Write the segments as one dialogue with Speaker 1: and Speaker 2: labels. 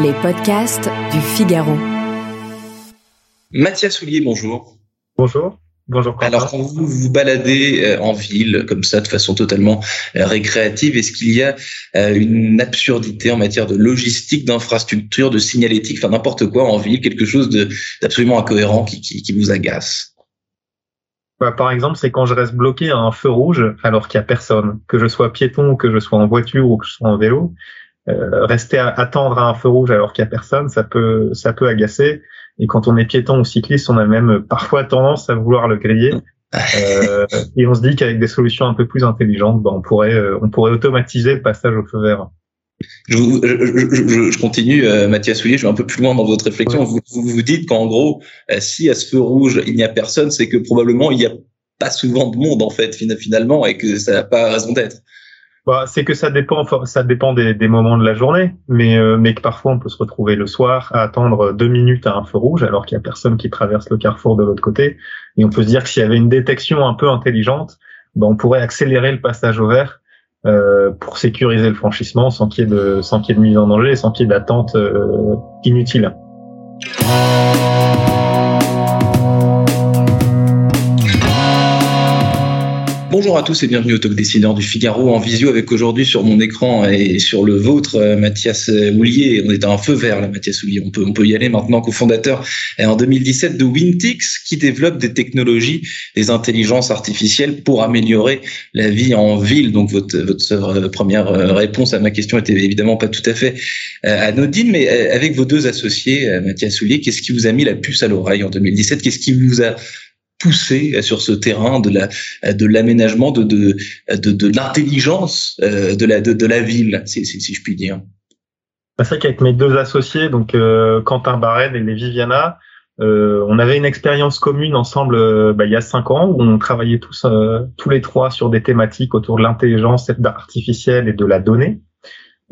Speaker 1: Les podcasts du Figaro.
Speaker 2: Mathias Soulier, bonjour.
Speaker 3: Bonjour. Bonjour.
Speaker 2: Alors, quand vous vous baladez euh, en ville comme ça, de façon totalement euh, récréative, est-ce qu'il y a euh, une absurdité en matière de logistique, d'infrastructure, de signalétique, enfin n'importe quoi en ville, quelque chose d'absolument incohérent qui, qui, qui, vous agace?
Speaker 3: Bah, Par exemple, c'est quand je reste bloqué à un feu rouge alors qu'il n'y a personne, que je sois piéton, que je sois en voiture ou que je sois en vélo. Euh, rester à attendre à un feu rouge alors qu'il n'y a personne, ça peut, ça peut agacer. Et quand on est piéton ou cycliste, on a même parfois tendance à vouloir le griller. Euh, et on se dit qu'avec des solutions un peu plus intelligentes, ben on pourrait, euh, on pourrait automatiser le passage au feu vert.
Speaker 2: Je, je, je, je continue, euh, Mathias Soulier, je vais un peu plus loin dans votre réflexion. Vous, vous, dites qu'en gros, euh, si à ce feu rouge il n'y a personne, c'est que probablement il n'y a pas souvent de monde en fait finalement et que ça n'a pas raison d'être.
Speaker 3: Bah, c'est que ça dépend, ça dépend des, des moments de la journée, mais euh, mais que parfois on peut se retrouver le soir à attendre deux minutes à un feu rouge alors qu'il y a personne qui traverse le carrefour de l'autre côté, et on peut se dire que s'il y avait une détection un peu intelligente, bah, on pourrait accélérer le passage au vert euh, pour sécuriser le franchissement sans qu'il y ait de sans qu'il y ait de mise en danger, sans qu'il y ait d'attente euh, inutile.
Speaker 2: Bonjour à tous et bienvenue au Talk Décideur du Figaro en visio avec aujourd'hui sur mon écran et sur le vôtre euh, Mathias Houlier. On est à un feu vert là, Mathias Houlier. On peut, y aller maintenant cofondateur en 2017 de Wintix qui développe des technologies, des intelligences artificielles pour améliorer la vie en ville. Donc votre, votre euh, première euh, réponse à ma question était évidemment pas tout à fait anodine, mais avec vos deux associés, Mathias Houlier, qu'est-ce qui vous a mis la puce à l'oreille en 2017 Qu'est-ce qui vous a poussé sur ce terrain de la de l'aménagement de de de, de l'intelligence euh, de la de, de la ville si, si, si je puis dire.
Speaker 3: C'est vrai qu'avec mes deux associés donc euh, Quentin Barred et Lévi Viana euh, on avait une expérience commune ensemble euh, bah, il y a cinq ans où on travaillait tous tous les trois sur des thématiques autour de l'intelligence artificielle et de la donnée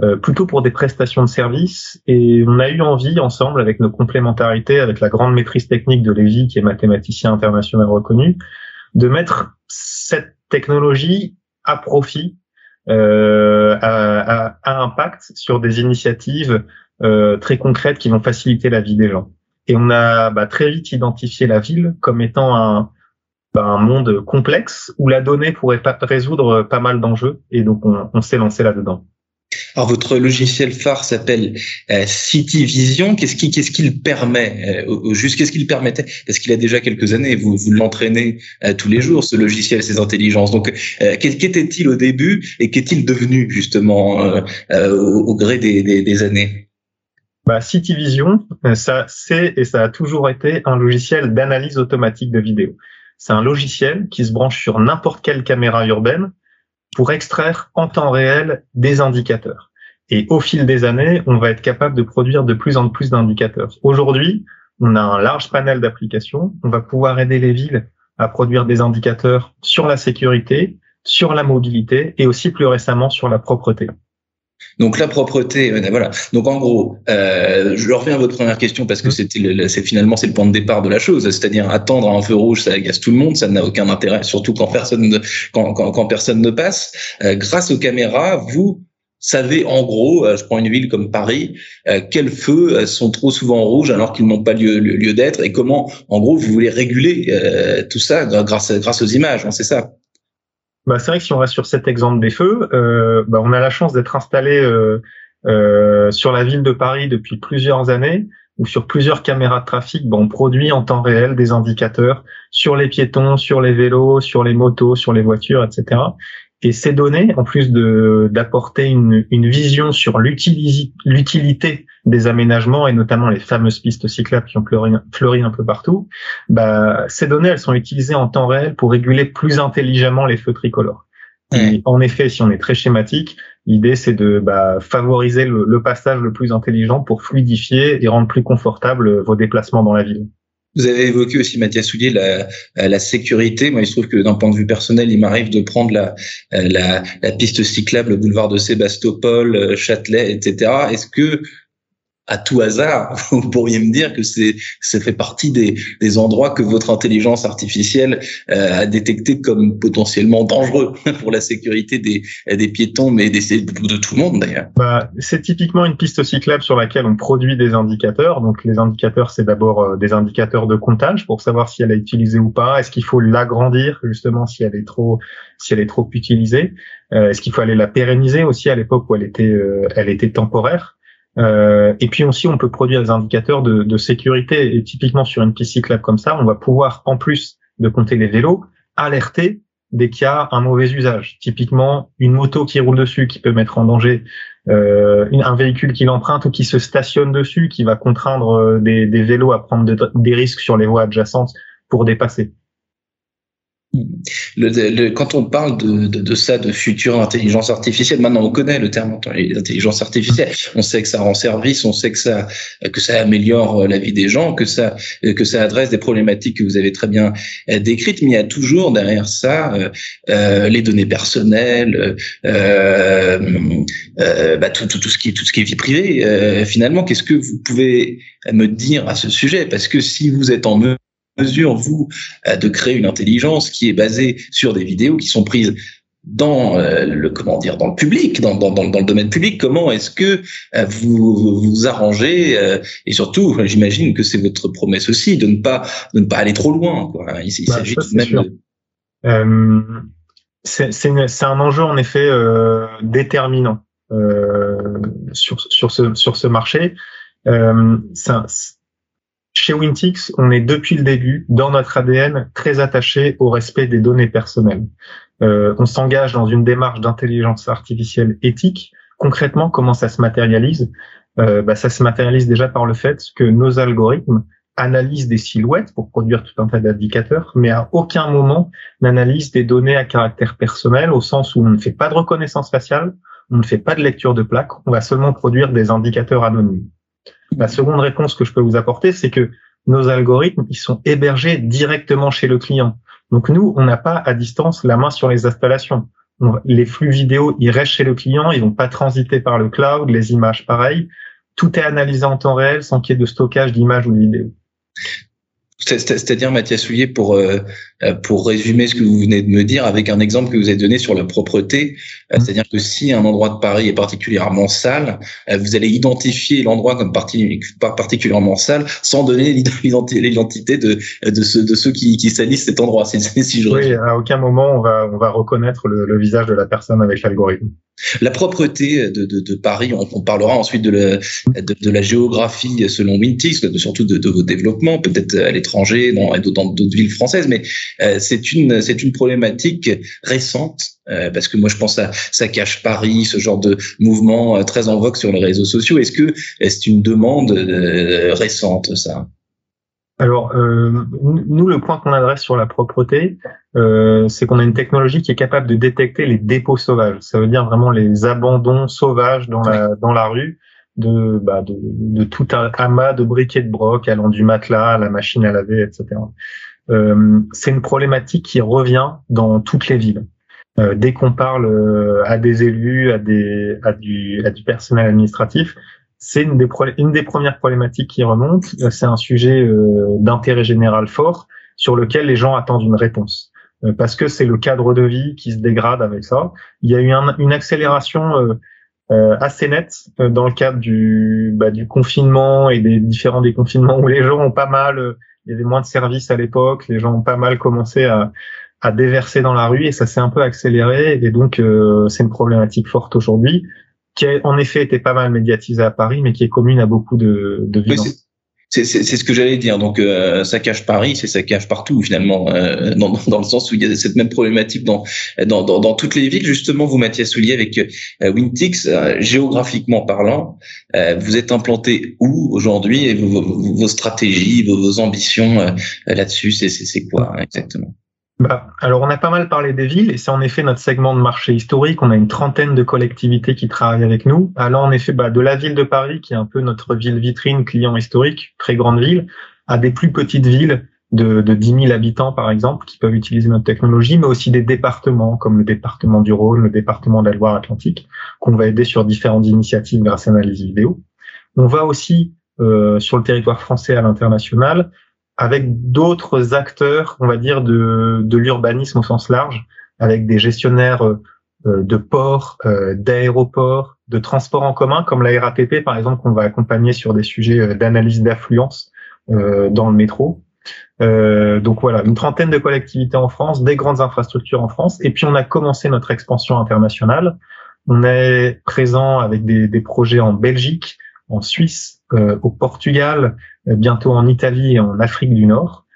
Speaker 3: euh, plutôt pour des prestations de services. Et on a eu envie, ensemble, avec nos complémentarités, avec la grande maîtrise technique de Lévy, qui est mathématicien international reconnu, de mettre cette technologie à profit, euh, à, à, impact sur des initiatives euh, très concrètes qui vont faciliter la vie des gens. Et on a bah, très vite identifié la ville comme étant un, bah, un monde complexe où la donnée pourrait pas résoudre pas mal d'enjeux. Et donc on, on s'est lancé là-dedans.
Speaker 2: Alors votre logiciel phare s'appelle euh, City Vision. Qu'est-ce qui qu'est-ce qu'il permet euh, Juste qu'est-ce qu'il permettait? Parce qu'il a déjà quelques années. Vous vous l'entraînez euh, tous les jours ce logiciel, ces intelligences. Donc qu'était-il au début et qu'est-il devenu justement au, gré des, des, des années?
Speaker 3: Bah, City Vision, ça c'est et ça a toujours été un logiciel d'analyse automatique de vidéo. C'est un logiciel qui se branche sur n'importe quelle caméra urbaine pour extraire en temps réel des indicateurs. Et au fil des années, on va être capable de produire de plus en plus d'indicateurs. Aujourd'hui, on a un large panel d'applications. On va pouvoir aider les villes à produire des indicateurs sur la sécurité, sur la mobilité et aussi plus récemment sur la propreté.
Speaker 2: Donc la propreté, euh, voilà. Donc en gros, euh, je reviens à votre première question parce que mmh. c'était, c'est finalement c'est le point de départ de la chose, c'est-à-dire attendre un feu rouge, ça agace tout le monde, ça n'a aucun intérêt, surtout quand personne ne, quand, quand, quand personne ne passe. Euh, grâce aux caméras, vous savez en gros, euh, je prends une ville comme Paris, euh, quels feux sont trop souvent rouges alors qu'ils n'ont pas lieu, lieu, d'être et comment, en gros, vous voulez réguler tout ça grâce grâce aux images, hein, c'est ça?
Speaker 3: Bah, c'est vrai que si on reste sur cet exemple des feux, euh, bah, on a la chance d'être installé euh, euh, sur la ville de Paris depuis plusieurs années, ou sur plusieurs caméras de trafic, bah, on produit en temps réel des indicateurs sur les piétons, sur les vélos, sur les motos, sur les voitures, etc. Et ces données, en plus de d'apporter une, une vision sur l'utilité des aménagements et notamment les fameuses pistes cyclables qui ont fleuri, fleuri un peu partout, bah, ces données, elles sont utilisées en temps réel pour réguler plus intelligemment les feux tricolores. Et en effet, si on est très schématique, l'idée c'est de bah, favoriser le, le passage le plus intelligent pour fluidifier et rendre plus confortable vos déplacements dans la ville.
Speaker 2: Vous avez évoqué aussi, Mathias Soulier, la, la sécurité. Moi, il se trouve que d'un point de vue personnel, il m'arrive de prendre la, la, la piste cyclable, le boulevard de Sébastopol, Châtelet, etc. Est-ce que à tout hasard, vous pourriez me dire que c'est ça fait partie des, des endroits que votre intelligence artificielle euh, a détecté comme potentiellement dangereux pour la sécurité des, des piétons, mais des, de tout le monde d'ailleurs.
Speaker 3: Bah, c'est typiquement une piste cyclable sur laquelle on produit des indicateurs. Donc les indicateurs, c'est d'abord euh, des indicateurs de comptage pour savoir si elle est utilisée ou pas. Est-ce qu'il faut l'agrandir justement si elle est trop si elle est trop utilisée? Euh, est-ce qu'il faut aller la pérenniser aussi à l'époque où elle était elle était temporaire? Euh, et puis aussi, on peut produire des indicateurs de, sécurité. Et typiquement sur une piste cyclable comme ça, on va pouvoir, en plus de compter les vélos, alerter dès qu'il y a un mauvais usage. Typiquement, une moto qui roule dessus, qui peut mettre en danger euh, un véhicule qui l'emprunte ou qui se stationne dessus, qui va contraindre euh, des vélos à prendre des risques sur les voies adjacentes pour dépasser.
Speaker 2: Le, le, quand on parle de, de, de, ça, de future intelligence artificielle, maintenant on connaît le terme intelligence artificielle. On sait que ça rend service, on sait que ça que ça améliore la vie des gens, que ça que ça adresse des problématiques que vous avez très bien euh, décrites. Mais il y a toujours derrière ça euh, euh, les données personnelles, euh, euh, bah, tout, tout, tout, ce qui tout ce qui est vie privée. Euh, finalement, qu'est-ce que vous pouvez me dire à ce sujet? Parce que si vous êtes en mesure, vous, euh, de créer une intelligence qui est basée sur des vidéos qui sont prises dans euh, le comment dire dans le public dans, dans, dans, le domaine public. Comment est-ce que euh, vous vous arrangez et surtout j'imagine que c'est votre promesse aussi de ne pas de ne pas aller trop loin quoi. il,
Speaker 3: bah, s'agit même de... c'est un enjeu en effet déterminant sur sur ce sur ce marché. Ça chez Wintix, on est depuis le début, dans notre ADN, très attaché au respect des données personnelles. Euh, on s'engage dans une démarche d'intelligence artificielle éthique. Concrètement, comment ça se matérialise euh, bah, Ça se matérialise déjà par le fait que nos algorithmes analysent des silhouettes pour produire tout un tas d'indicateurs, mais à aucun moment n'analysent des données à caractère personnel, au sens où on ne fait pas de reconnaissance faciale, on ne fait pas de lecture de plaques, on va seulement produire des indicateurs anonymes. La seconde réponse que je peux vous apporter, c'est que nos algorithmes, ils sont hébergés directement chez le client. Donc nous, on n'a pas à distance la main sur les installations. Les flux vidéo, ils restent chez le client, ils vont pas transiter par le cloud, les images pareil. Tout est analysé en temps réel sans qu'il y ait de stockage d'images ou de vidéos.
Speaker 2: C'est-à-dire, Mathias Soulier, pour euh, euh, pour résumer ce que vous venez de me dire, avec un exemple que vous avez donné sur la propreté, euh, mmh. c'est-à-dire que si un endroit de Paris est particulièrement sale, vous allez identifier l'endroit comme particulièrement sale, sans donner l'identité de de ceux de ceux qui, qui salissent cet endroit.
Speaker 3: Si je oui, à aucun moment on va on va reconnaître le, le visage de la personne avec l'algorithme.
Speaker 2: La propreté de, de, de Paris, on, on, parlera ensuite de la, de, de, la géographie selon Wintix, surtout de, vos développements, peut-être à l'étranger, dans d'autres villes françaises, mais euh, c'est une c'est une problématique récente euh, parce que moi je pense à ça cache Paris, ce genre de mouvement euh, très en vogue sur les réseaux sociaux. Est-ce que c'est une demande récente ça?
Speaker 3: Alors, euh, nous, le point qu'on adresse sur la propreté, euh, c'est qu'on a une technologie qui est capable de détecter les dépôts sauvages. Ça veut dire vraiment les abandons sauvages dans la dans la rue de bah, de, de tout un amas de briquets de broc allant du matelas à la machine à laver, etc. Euh, c'est une problématique qui revient dans toutes les villes. Euh, dès qu'on parle euh, à des élus, à des à du à du personnel administratif, c'est une des, une des premières problématiques qui remonte. Euh, c'est un sujet euh, d'intérêt général fort sur lequel les gens attendent une réponse. Euh, parce que c'est le cadre de vie qui se dégrade avec ça. Il y a eu une accélération assez nette dans le cadre du, bah, du confinement et des différents déconfinements où les gens ont pas mal, il y avait moins de services à l'époque, les gens ont pas mal commencé à, à déverser dans la rue et ça s'est un peu accéléré et donc c'est une problématique forte aujourd'hui qui a en effet été pas mal médiatisé à Paris, mais qui est commune à beaucoup de, de villes.
Speaker 2: C'est ce que j'allais dire. Donc, euh, ça cache Paris, c'est ça cache partout finalement, euh, dans, dans, le sens où il y a cette même problématique dans dans, dans, dans toutes les villes. Justement, vous, Mathias Soulier, avec euh, Wintix, euh, géographiquement parlant, euh, vous êtes implanté où aujourd'hui et vos, vos, stratégies, vos, vos ambitions là-dessus, c'est quoi exactement?
Speaker 3: Bah, alors, on a pas mal parlé des villes et c'est en effet notre segment de marché historique. On a une trentaine de collectivités qui travaillent avec nous. Allant en effet bah, de la ville de Paris, qui est un peu notre ville vitrine, client historique, très grande ville, à des plus petites villes de, de 10 000 habitants, par exemple, qui peuvent utiliser notre technologie, mais aussi des départements comme le département du Rhône, le département de la Loire-Atlantique, qu'on va aider sur différentes initiatives grâce à l'analyse vidéo. On va aussi sur le territoire français à l'international avec d'autres acteurs, on va dire, de, de l'urbanisme au sens large, avec des gestionnaires de ports, d'aéroports, de transports en commun, comme la RATP, par exemple, qu'on va accompagner sur des sujets d'analyse d'affluence dans le métro. Euh, donc voilà, une trentaine de collectivités en France, des grandes infrastructures en France, et puis on a commencé notre expansion internationale. On est présent avec des, des projets en Belgique, en Suisse, euh, au Portugal, euh, bientôt en Italie et en Afrique du Nord.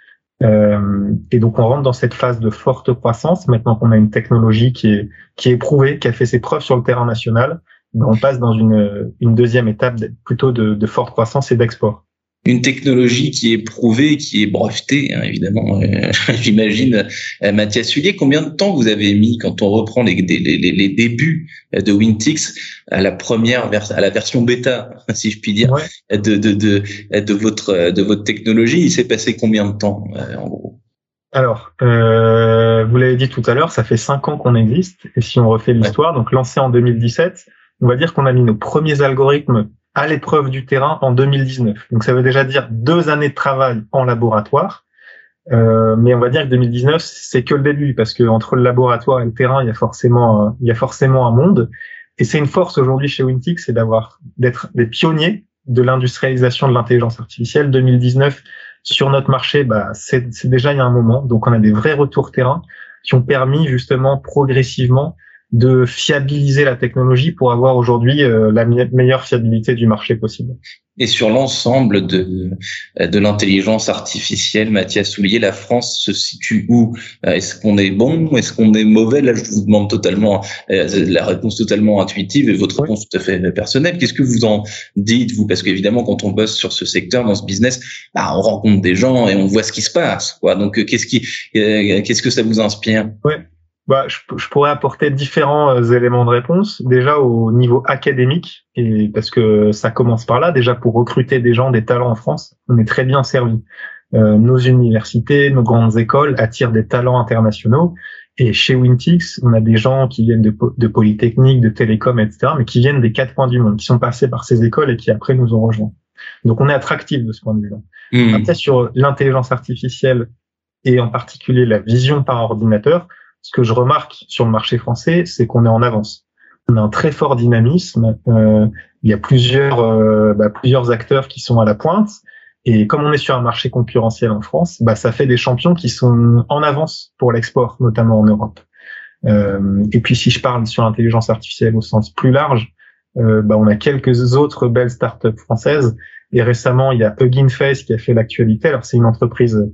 Speaker 3: Euh, et donc on rentre dans cette phase de forte croissance. Maintenant qu'on a une technologie qui est qui est éprouvée, qui a fait ses preuves sur le terrain national, ben, on passe dans une, une deuxième étape plutôt de forte croissance et d'export
Speaker 2: une technologie qui est prouvée, qui est brevetée, hein, évidemment. Euh, j'imagine, euh, Mathias Sullier, combien de temps vous avez mis quand on reprend les, les, les, débuts de Wintix à la première à la version bêta, si je puis dire, de, de, de, de, votre de votre technologie? Il s'est passé combien de temps euh, en gros?
Speaker 3: Alors, euh, vous l'avez dit tout à l'heure, ça fait cinq ans qu'on existe. Et si on refait l'histoire, donc lancé en 2017, on va dire qu'on a mis nos premiers algorithmes à l'épreuve du terrain en 2019. Donc ça veut déjà dire deux années de travail en laboratoire. Euh, mais on va dire que 2019 c'est que le début parce que entre le laboratoire et le terrain il y a forcément il y a forcément un monde et c'est une force aujourd'hui chez Wintix c'est d'avoir d'être des pionniers de l'industrialisation de l'intelligence artificielle 2019 sur notre marché bah c'est déjà il y a un moment donc on a des vrais retours terrain qui ont permis justement progressivement de fiabiliser la technologie pour avoir aujourd'hui euh, la meilleure fiabilité du marché possible.
Speaker 2: Et sur l'ensemble de, de l'intelligence artificielle, Mathias Soulier, la France se situe où? Est-ce qu'on est bon Est-ce qu'on est mauvais? Là, je vous demande totalement euh, la réponse totalement intuitive et votre réponse tout à fait personnelle. Qu'est-ce que vous en dites, vous? Parce qu'évidemment, quand on bosse sur ce secteur, dans ce business, bah, on rencontre des gens et on voit ce qui se passe. Quoi. Donc, qu'est-ce qui, qu'est-ce que ça vous inspire?
Speaker 3: Ouais bah, je, je, pourrais apporter différents euh, éléments de réponse. Déjà au niveau académique, et parce que ça commence par là. Déjà pour recruter des gens, des talents en France, on est très bien servi. Euh, nos universités, nos grandes écoles attirent des talents internationaux. Et chez Wintix, on a des gens qui viennent de, de Polytechnique, de Télécom, etc., mais qui viennent des quatre coins du monde, qui sont passés par ces écoles et qui après nous ont rejoints. Donc on est attractif de ce point de vue-là. Mmh. Après sur l'intelligence artificielle et en particulier la vision par ordinateur, ce que je remarque sur le marché français, c'est qu'on est en avance. On a un très fort dynamisme. Euh, il y a plusieurs, euh, bah, plusieurs acteurs qui sont à la pointe. Et comme on est sur un marché concurrentiel en France, bah, ça fait des champions qui sont en avance pour l'export, notamment en Europe. Euh, et puis si je parle sur l'intelligence artificielle au sens plus large, euh, bah, on a quelques autres belles startups françaises. Et récemment, il y a Hugging Face qui a fait l'actualité. Alors c'est une entreprise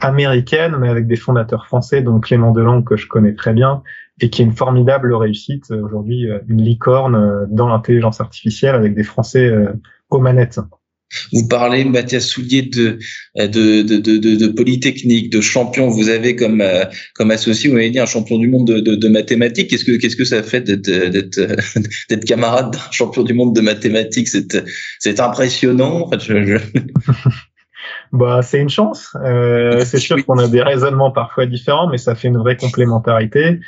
Speaker 3: américaine, mais avec des fondateurs français, dont Clément Delangue que je connais très bien, et qui est une formidable réussite euh, aujourd'hui, euh, une licorne dans l'intelligence artificielle avec des Français aux manettes.
Speaker 2: Vous parlez, Mathias Soulier, de, de, de, de, Polytechnique, de champion. Vous avez comme, comme associé, vous m'avez dit, un champion du monde de, mathématiques. Qu'est-ce que, qu'est-ce que ça fait d'être, camarade d'un champion du monde de mathématiques? C'est impressionnant.
Speaker 3: Bah, c'est une chance. Euh, c'est sûr qu'on a des raisonnements parfois différents, mais ça fait une vraie complémentarité.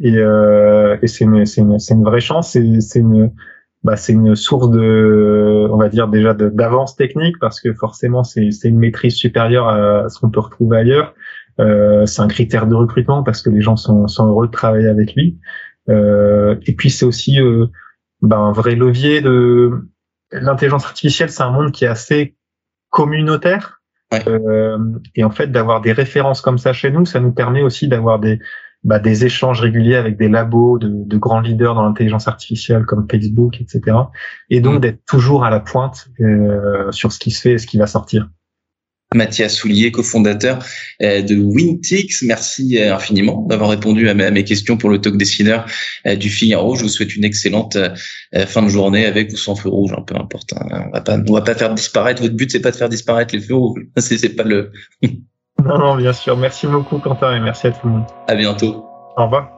Speaker 3: Et, euh, et c'est une, une, une, vraie chance. C'est une, bah, c'est une source de, on va dire déjà d'avance technique parce que forcément c'est une maîtrise supérieure à ce qu'on peut retrouver ailleurs. Euh, c'est un critère de recrutement parce que les gens sont, sont heureux de travailler avec lui. Euh, et puis c'est aussi euh, bah, un vrai levier de l'intelligence artificielle. C'est un monde qui est assez communautaire. Euh, et en fait, d'avoir des références comme ça chez nous, ça nous permet aussi d'avoir des, bah, des échanges réguliers avec des labos de, de grands leaders dans l'intelligence artificielle comme Facebook, etc. Et donc mm. d'être toujours à la pointe euh, sur ce qui se fait et ce qui va sortir.
Speaker 2: Mathias Soulier, cofondateur euh, de Wintix. Merci euh, infiniment d'avoir répondu à mes questions pour le talk dessineur euh, du Figaro. Je vous souhaite une excellente fin de journée avec ou sans feu rouge, hein, peu importe. Hein. On va pas, on va pas faire disparaître. Votre but, c'est pas de faire disparaître les feux rouges. C'est pas le.
Speaker 3: non, non, bien sûr. Merci beaucoup, Quentin, et merci à tout le monde.
Speaker 2: À bientôt.
Speaker 3: Au revoir.